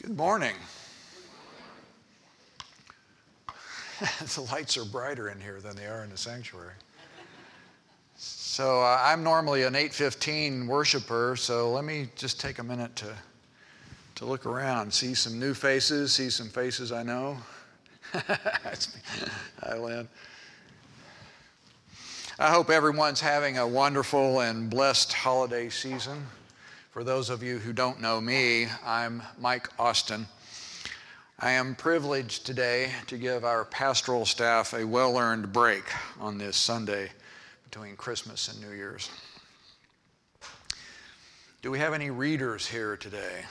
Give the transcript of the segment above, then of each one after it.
Good morning. the lights are brighter in here than they are in the sanctuary. So uh, I'm normally an 8:15 worshiper, so let me just take a minute to to look around, see some new faces, see some faces I know. Hi, Lynn. I hope everyone's having a wonderful and blessed holiday season. For those of you who don't know me, I'm Mike Austin. I am privileged today to give our pastoral staff a well earned break on this Sunday between Christmas and New Year's. Do we have any readers here today?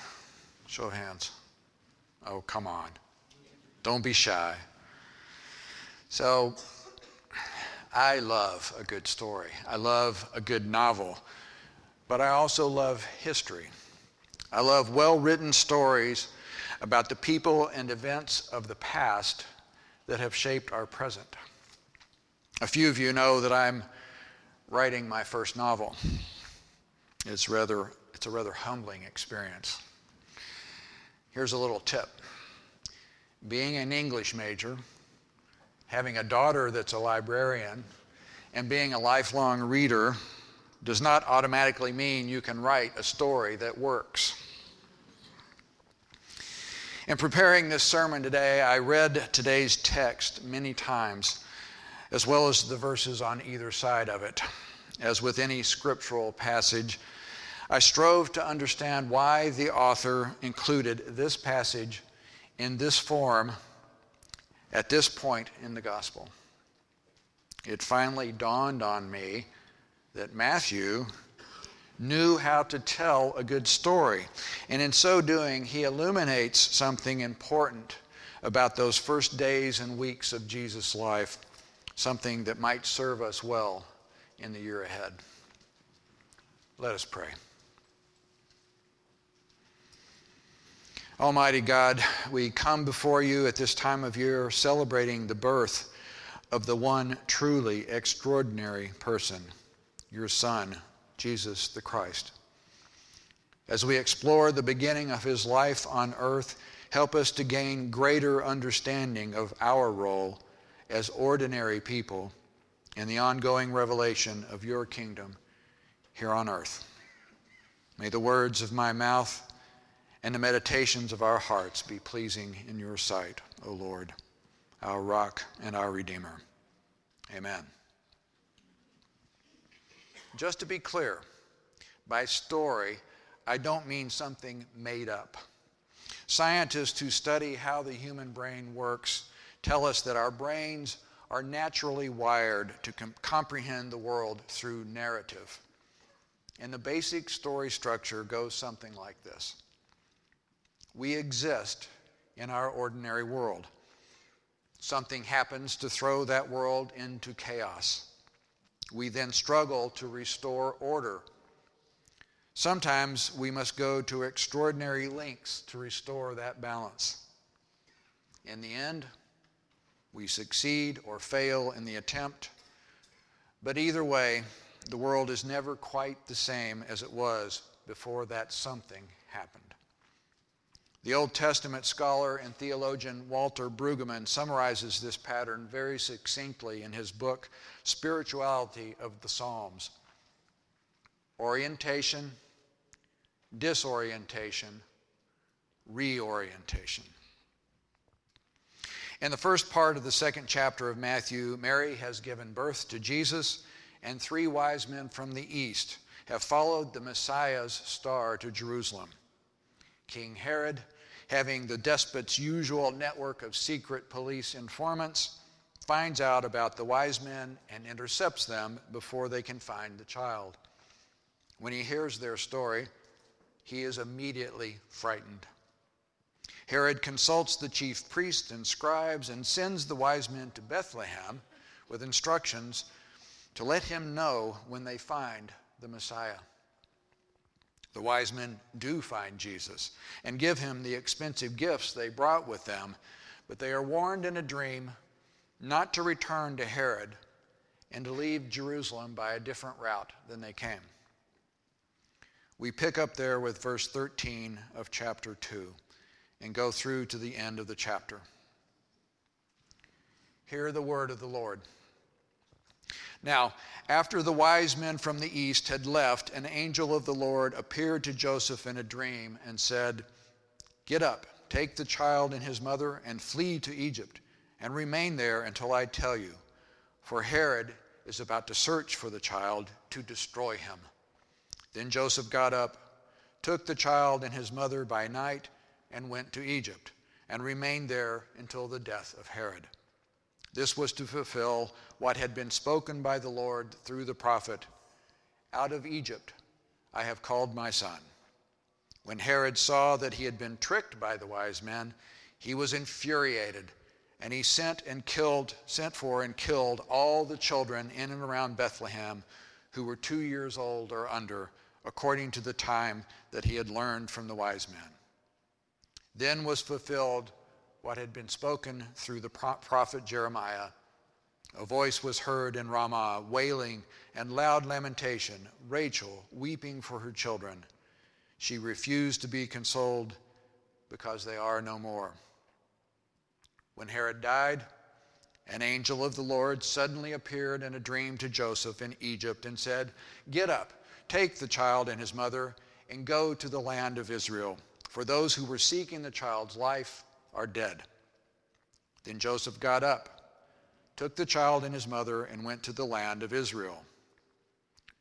Show of hands. Oh, come on. Don't be shy. So, I love a good story. I love a good novel but I also love history. I love well written stories about the people and events of the past that have shaped our present. A few of you know that I'm writing my first novel. It's, rather, it's a rather humbling experience. Here's a little tip being an English major, having a daughter that's a librarian, and being a lifelong reader does not automatically mean you can write a story that works. In preparing this sermon today, I read today's text many times, as well as the verses on either side of it. As with any scriptural passage, I strove to understand why the author included this passage in this form at this point in the gospel. It finally dawned on me that Matthew knew how to tell a good story. And in so doing, he illuminates something important about those first days and weeks of Jesus' life, something that might serve us well in the year ahead. Let us pray. Almighty God, we come before you at this time of year celebrating the birth of the one truly extraordinary person your Son, Jesus the Christ. As we explore the beginning of his life on earth, help us to gain greater understanding of our role as ordinary people in the ongoing revelation of your kingdom here on earth. May the words of my mouth and the meditations of our hearts be pleasing in your sight, O Lord, our rock and our Redeemer. Amen. Just to be clear, by story, I don't mean something made up. Scientists who study how the human brain works tell us that our brains are naturally wired to com- comprehend the world through narrative. And the basic story structure goes something like this We exist in our ordinary world. Something happens to throw that world into chaos. We then struggle to restore order. Sometimes we must go to extraordinary lengths to restore that balance. In the end, we succeed or fail in the attempt, but either way, the world is never quite the same as it was before that something happened. The Old Testament scholar and theologian Walter Brueggemann summarizes this pattern very succinctly in his book, Spirituality of the Psalms. Orientation, disorientation, reorientation. In the first part of the second chapter of Matthew, Mary has given birth to Jesus, and three wise men from the east have followed the Messiah's star to Jerusalem. King Herod, having the despot's usual network of secret police informants, finds out about the wise men and intercepts them before they can find the child. When he hears their story, he is immediately frightened. Herod consults the chief priests and scribes and sends the wise men to Bethlehem with instructions to let him know when they find the Messiah. The wise men do find Jesus and give him the expensive gifts they brought with them, but they are warned in a dream not to return to Herod and to leave Jerusalem by a different route than they came. We pick up there with verse 13 of chapter 2. and go through to the end of the chapter. Hear the word of the Lord. Now, after the wise men from the east had left, an angel of the Lord appeared to Joseph in a dream and said, Get up, take the child and his mother, and flee to Egypt, and remain there until I tell you, for Herod is about to search for the child to destroy him. Then Joseph got up, took the child and his mother by night, and went to Egypt, and remained there until the death of Herod. This was to fulfill what had been spoken by the Lord through the prophet Out of Egypt I have called my son. When Herod saw that he had been tricked by the wise men, he was infuriated, and he sent and killed, sent for and killed all the children in and around Bethlehem who were two years old or under, according to the time that he had learned from the wise men. Then was fulfilled what had been spoken through the prophet Jeremiah. A voice was heard in Ramah, wailing and loud lamentation, Rachel weeping for her children. She refused to be consoled because they are no more. When Herod died, an angel of the Lord suddenly appeared in a dream to Joseph in Egypt and said, Get up, take the child and his mother, and go to the land of Israel, for those who were seeking the child's life are dead. Then Joseph got up, took the child and his mother, and went to the land of Israel.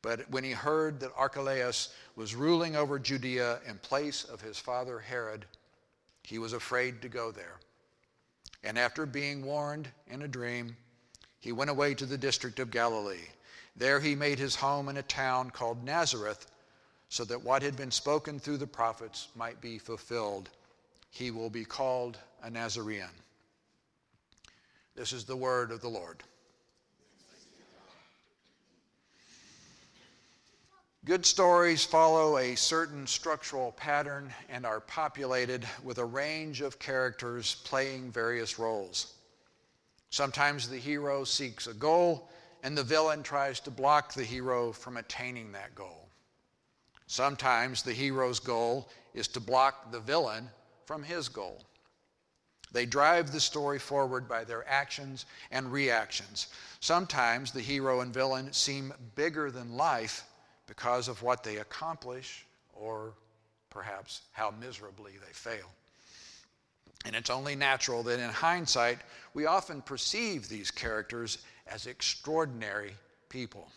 But when he heard that Archelaus was ruling over Judea in place of his father Herod, he was afraid to go there. And after being warned in a dream, he went away to the district of Galilee. There he made his home in a town called Nazareth, so that what had been spoken through the prophets might be fulfilled he will be called a Nazarene. This is the word of the Lord. Good stories follow a certain structural pattern and are populated with a range of characters playing various roles. Sometimes the hero seeks a goal, and the villain tries to block the hero from attaining that goal. Sometimes the hero's goal is to block the villain from his goal. They drive the story forward by their actions and reactions. Sometimes the hero and villain seem bigger than life because of what they accomplish or perhaps how miserably they fail. And it's only natural that in hindsight, we often perceive these characters as extraordinary people.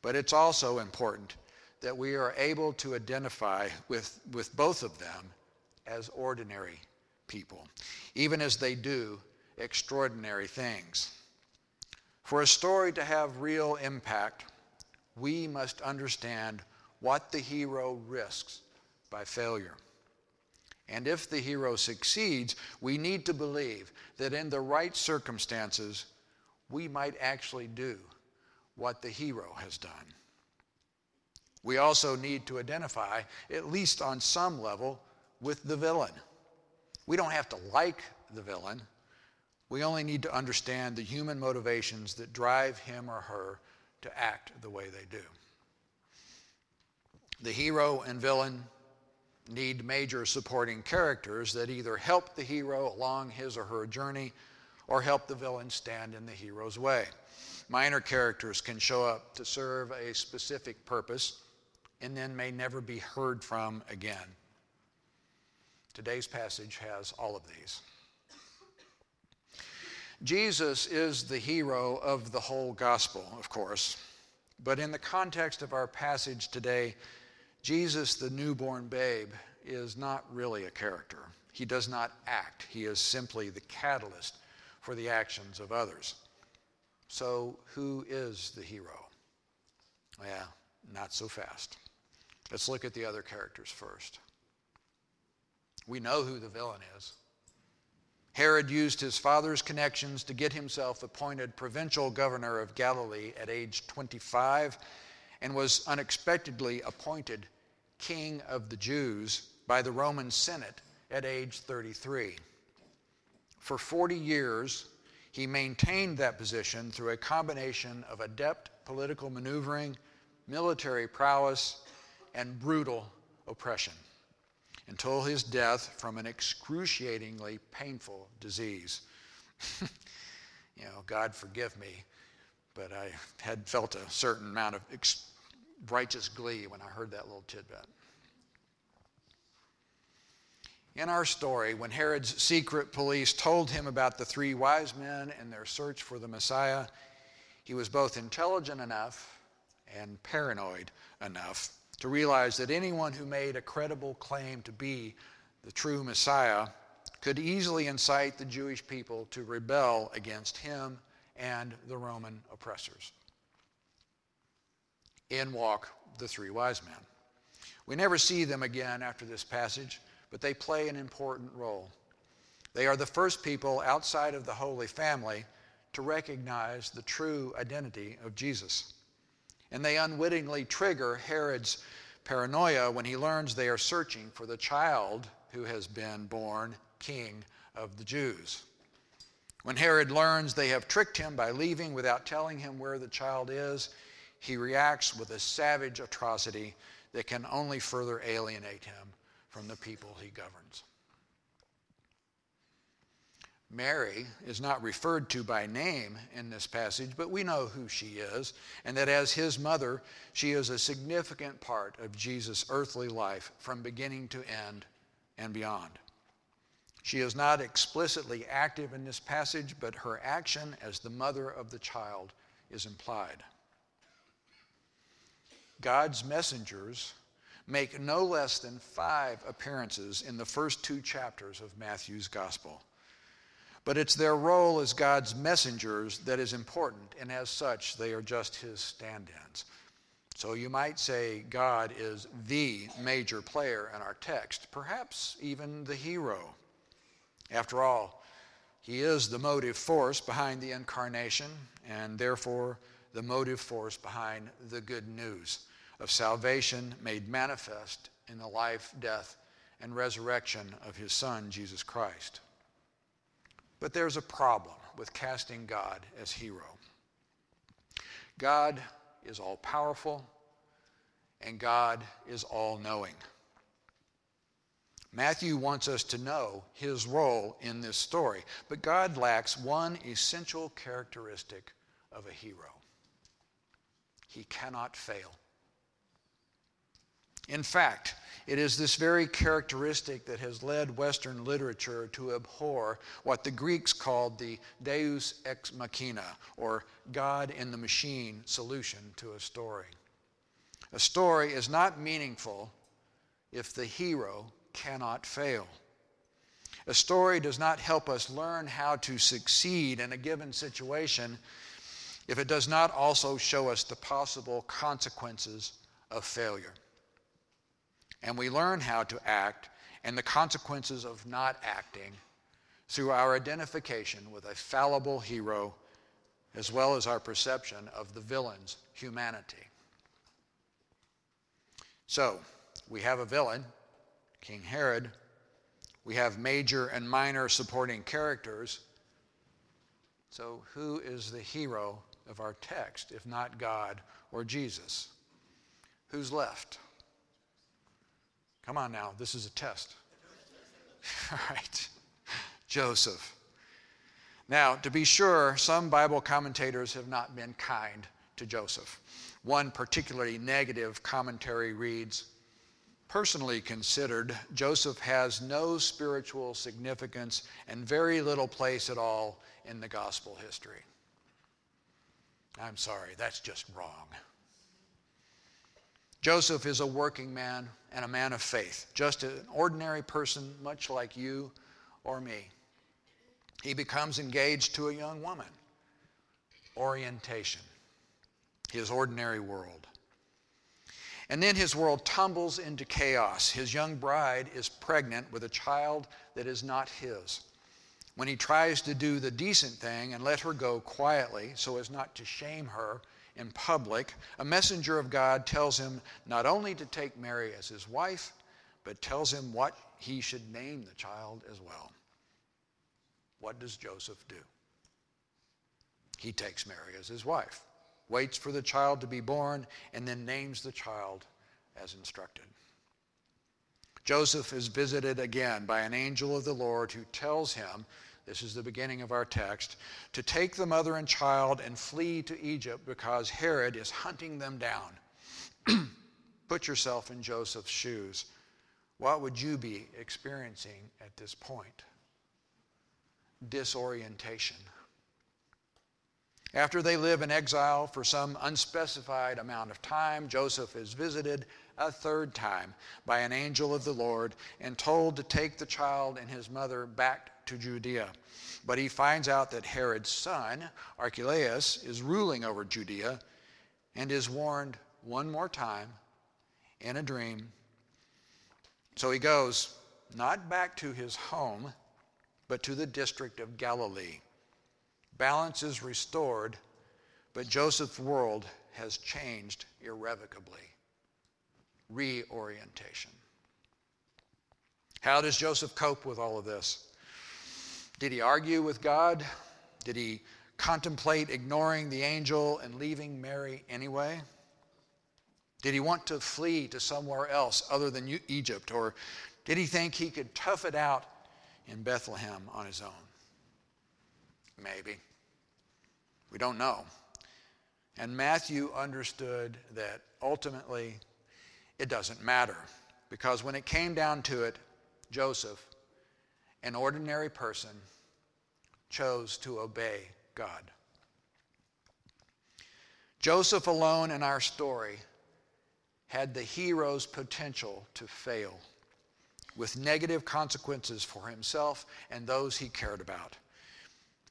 But it's also important that we are able to identify with, with both of them as ordinary people, even as they do extraordinary things. For a story to have real impact, we must understand what the hero risks by failure. And if the hero succeeds, we need to believe that in the right circumstances, we might actually do what the hero has done. We also need to identify, at least on some level, with the villain. We don't have to like the villain. We only need to understand the human motivations that drive him or her to act the way they do. The hero and villain need major supporting characters that either help the hero along his or her journey or help the villain stand in the hero's way. Minor characters can show up to serve a specific purpose and then may never be heard from again. Today's passage has all of these. Jesus is the hero of the whole gospel, of course. But in the context of our passage today, Jesus, the newborn babe, is not really a character. He does not act, he is simply the catalyst for the actions of others. So, who is the hero? Yeah, not so fast. Let's look at the other characters first. We know who the villain is. Herod used his father's connections to get himself appointed provincial governor of Galilee at age 25 and was unexpectedly appointed king of the Jews by the Roman Senate at age 33. For 40 years, he maintained that position through a combination of adept political maneuvering, military prowess, and brutal oppression. Until his death from an excruciatingly painful disease. you know, God forgive me, but I had felt a certain amount of ex- righteous glee when I heard that little tidbit. In our story, when Herod's secret police told him about the three wise men and their search for the Messiah, he was both intelligent enough and paranoid enough to realize that anyone who made a credible claim to be the true Messiah could easily incite the Jewish people to rebel against him and the Roman oppressors. In walk the three wise men. We never see them again after this passage, but they play an important role. They are the first people outside of the Holy Family to recognize the true identity of Jesus. And they unwittingly trigger Herod's paranoia when he learns they are searching for the child who has been born king of the Jews. When Herod learns they have tricked him by leaving without telling him where the child is, he reacts with a savage atrocity that can only further alienate him from the people he governs. Mary is not referred to by name in this passage, but we know who she is, and that as his mother, she is a significant part of Jesus' earthly life from beginning to end and beyond. She is not explicitly active in this passage, but her action as the mother of the child is implied. God's messengers make no less than five appearances in the first two chapters of Matthew's gospel. But it's their role as God's messengers that is important, and as such, they are just his stand ins. So you might say God is the major player in our text, perhaps even the hero. After all, he is the motive force behind the incarnation and therefore the motive force behind the good news of salvation made manifest in the life, death, and resurrection of his Son, Jesus Christ. But there's a problem with casting God as hero. God is all powerful, and God is all knowing. Matthew wants us to know his role in this story, but God lacks one essential characteristic of a hero he cannot fail. In fact, it is this very characteristic that has led Western literature to abhor what the Greeks called the deus ex machina, or God in the machine solution to a story. A story is not meaningful if the hero cannot fail. A story does not help us learn how to succeed in a given situation if it does not also show us the possible consequences of failure. And we learn how to act and the consequences of not acting through our identification with a fallible hero as well as our perception of the villain's humanity. So, we have a villain King Herod. We have major and minor supporting characters. So, who is the hero of our text, if not God or Jesus? Who's left? Come on now, this is a test. All right, Joseph. Now, to be sure, some Bible commentators have not been kind to Joseph. One particularly negative commentary reads personally considered, Joseph has no spiritual significance and very little place at all in the gospel history. I'm sorry, that's just wrong. Joseph is a working man and a man of faith, just an ordinary person, much like you or me. He becomes engaged to a young woman. Orientation, his ordinary world. And then his world tumbles into chaos. His young bride is pregnant with a child that is not his. When he tries to do the decent thing and let her go quietly so as not to shame her in public, a messenger of God tells him not only to take Mary as his wife, but tells him what he should name the child as well. What does Joseph do? He takes Mary as his wife waits for the child to be born, and then names the child as instructed. Joseph is visited again by an angel of the Lord who tells him, this is the beginning of our text, to take the mother and child and flee to Egypt because Herod is hunting them down. Put yourself in Joseph's shoes. What would you be experiencing at this point? Disorientation. After they live in exile for some unspecified amount of time, Joseph is visited a third time by an angel of the Lord and told to take the child and his mother back to Judea. But he finds out that Herod's son, Archelaus, is ruling over Judea and is warned one more time in a dream. So he goes not back to his home, but to the district of Galilee. Balance is restored, but Joseph's world has changed irrevocably. Reorientation. How does Joseph cope with all of this? Did he argue with God? Did he contemplate ignoring the angel and leaving Mary anyway? Did he want to flee to somewhere else other than Egypt? Or did he think he could tough it out in Bethlehem on his own? Maybe. We don't know. And Matthew understood that ultimately it doesn't matter because when it came down to it, Joseph, an ordinary person, chose to obey God. Joseph alone in our story had the hero's potential to fail with negative consequences for himself and those he cared about.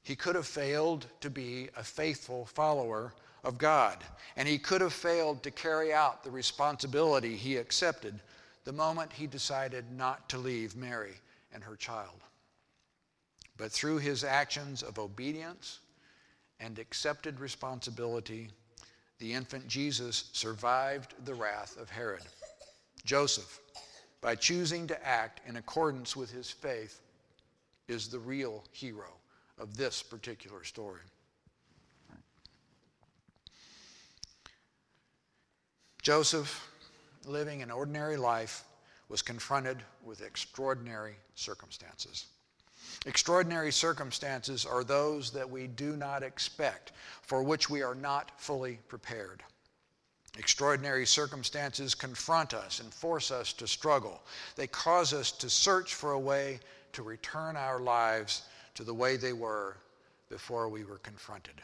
He could have failed to be a faithful follower of God, and he could have failed to carry out the responsibility he accepted the moment he decided not to leave Mary and her child. But through his actions of obedience and accepted responsibility, the infant Jesus survived the wrath of Herod. Joseph, by choosing to act in accordance with his faith, is the real hero of this particular story. Joseph, living an ordinary life, was confronted with extraordinary circumstances. Extraordinary circumstances are those that we do not expect, for which we are not fully prepared. Extraordinary circumstances confront us and force us to struggle. They cause us to search for a way to return our lives to the way they were before we were confronted.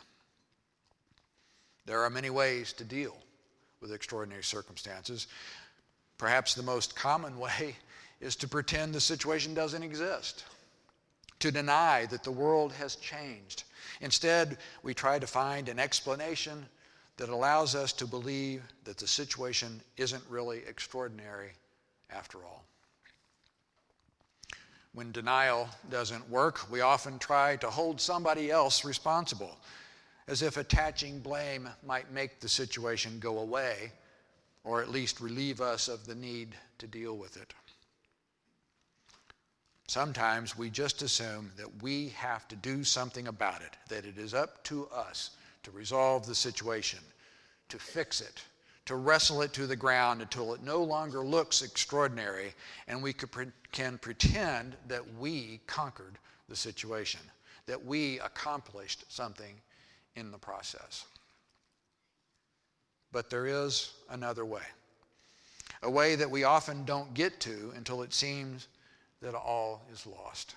There are many ways to deal with extraordinary circumstances. Perhaps the most common way is to pretend the situation doesn't exist, to deny that the world has changed. Instead, we try to find an explanation that allows us to believe that the situation isn't really extraordinary after all. When denial doesn't work, we often try to hold somebody else responsible, as if attaching blame might make the situation go away, or at least relieve us of the need to deal with it. Sometimes we just assume that we have to do something about it, that it is up to us to resolve the situation, to fix it, to wrestle it to the ground until it no longer looks extraordinary and we can pretend that we conquered the situation, that we accomplished something in the process. But there is another way, a way that we often don't get to until it seems that all is lost.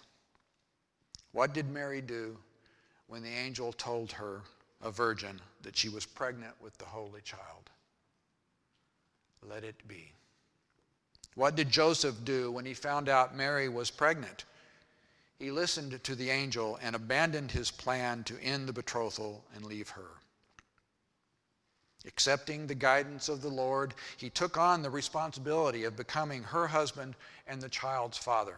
What did Mary do when the angel told her, a virgin, that she was pregnant with the Holy Child? let it be. What did Joseph do when he found out Mary was pregnant? He listened to the angel and abandoned his plan to end the betrothal and leave her. Accepting the guidance of the Lord, he took on the responsibility of becoming her husband and the child's father.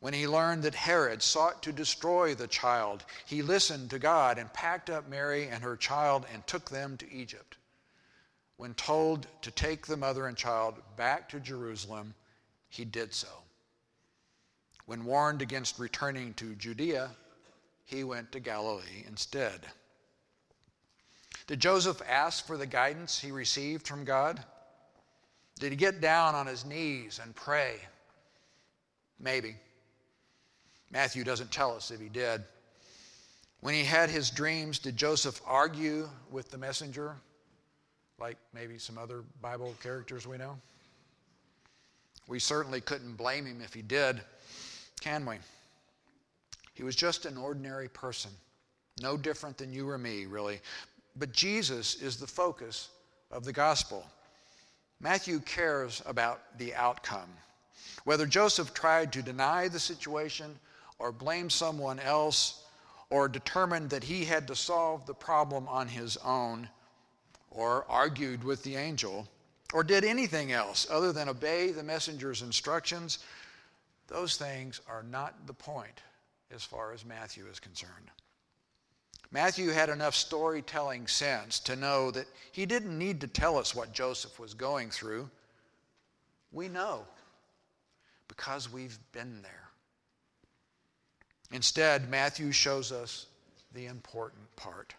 When he learned that Herod sought to destroy the child, he listened to God and packed up Mary and her child and took them to Egypt when told to take the mother and child back to Jerusalem, he did so. When warned against returning to Judea, he went to Galilee instead. Did Joseph ask for the guidance he received from God? Did he get down on his knees and pray? Maybe. Matthew doesn't tell us if he did. When he had his dreams, did Joseph argue with the messenger, like maybe some other Bible characters we know? We certainly couldn't blame him if he did, can we? He was just an ordinary person, no different than you or me, really. But Jesus is the focus of the gospel. Matthew cares about the outcome. Whether Joseph tried to deny the situation or blame someone else or determined that he had to solve the problem on his own or argued with the angel or did anything else other than obey the messenger's instructions, those things are not the point as far as Matthew is concerned. Matthew had enough storytelling sense to know that he didn't need to tell us what Joseph was going through. We know because we've been there. Instead, Matthew shows us the important part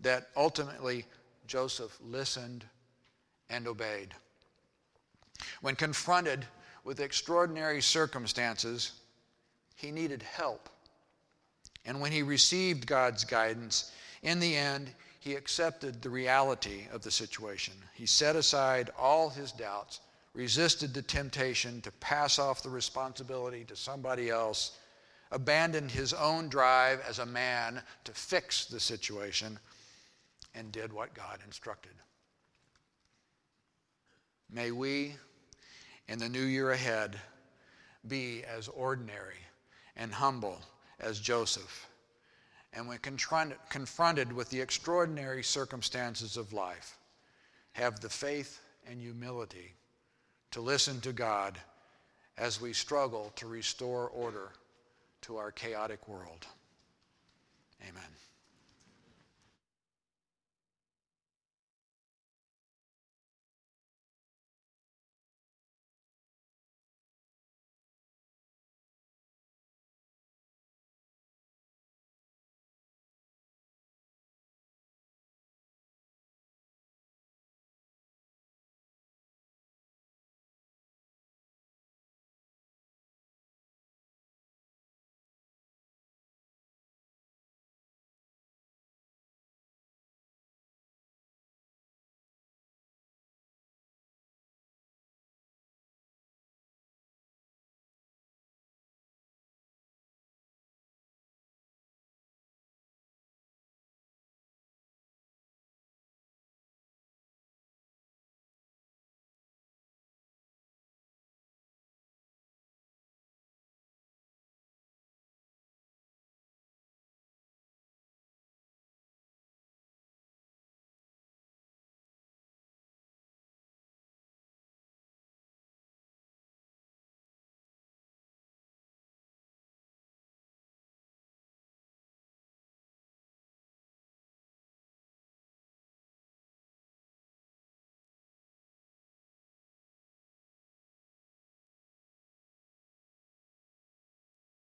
that ultimately Joseph listened and obeyed. When confronted with extraordinary circumstances, he needed help. And when he received God's guidance, in the end, he accepted the reality of the situation. He set aside all his doubts, resisted the temptation to pass off the responsibility to somebody else, abandoned his own drive as a man to fix the situation, and did what God instructed. May we, in the new year ahead, be as ordinary and humble as Joseph. And when confronted with the extraordinary circumstances of life, have the faith and humility to listen to God as we struggle to restore order to our chaotic world.